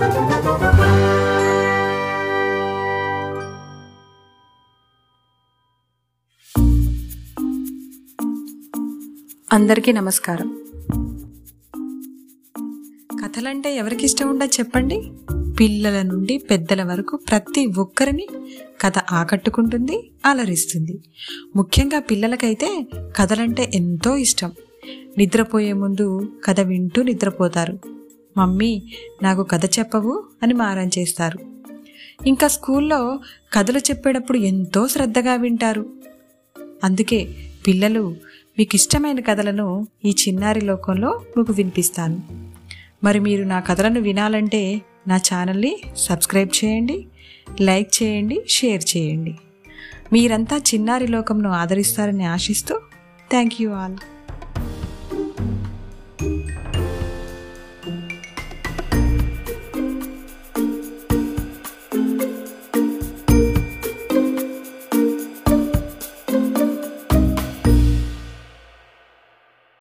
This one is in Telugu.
అందరికీ నమస్కారం. కథలంటే ఎవరికి ఇష్టం ఉండదు చెప్పండి? పిల్లల నుండి పెద్దల వరకు ప్రతి ఒక్కరిని కథ ఆకట్టుకుంటుంది అలరిస్తుంది. ముఖ్యంగా పిల్లలకైతే కథలంటే ఎంతో ఇష్టం. నిద్రపోయే ముందు కథ వింటూ నిద్రపోతారు. మమ్మీ నాకు కథ చెప్పవు అని మారం చేస్తారు. ఇంకా స్కూల్లో కథలు చెప్పేటప్పుడు ఎంతో శ్రద్ధగా వింటారు. అందుకే పిల్లలు మీకు ఇష్టమైన కథలను ఈ చిన్నారి లోకంలో మీకు వినిపిస్తాను. మరి మీరు నా కథలను వినాలంటే నా ఛానల్ని సబ్స్క్రైబ్ చేయండి లైక్ చేయండి షేర్ చేయండి. మీరంతా చిన్నారి లోకంను ఆదరిస్తారని ఆశిస్తూ థ్యాంక్ యూ ఆల్.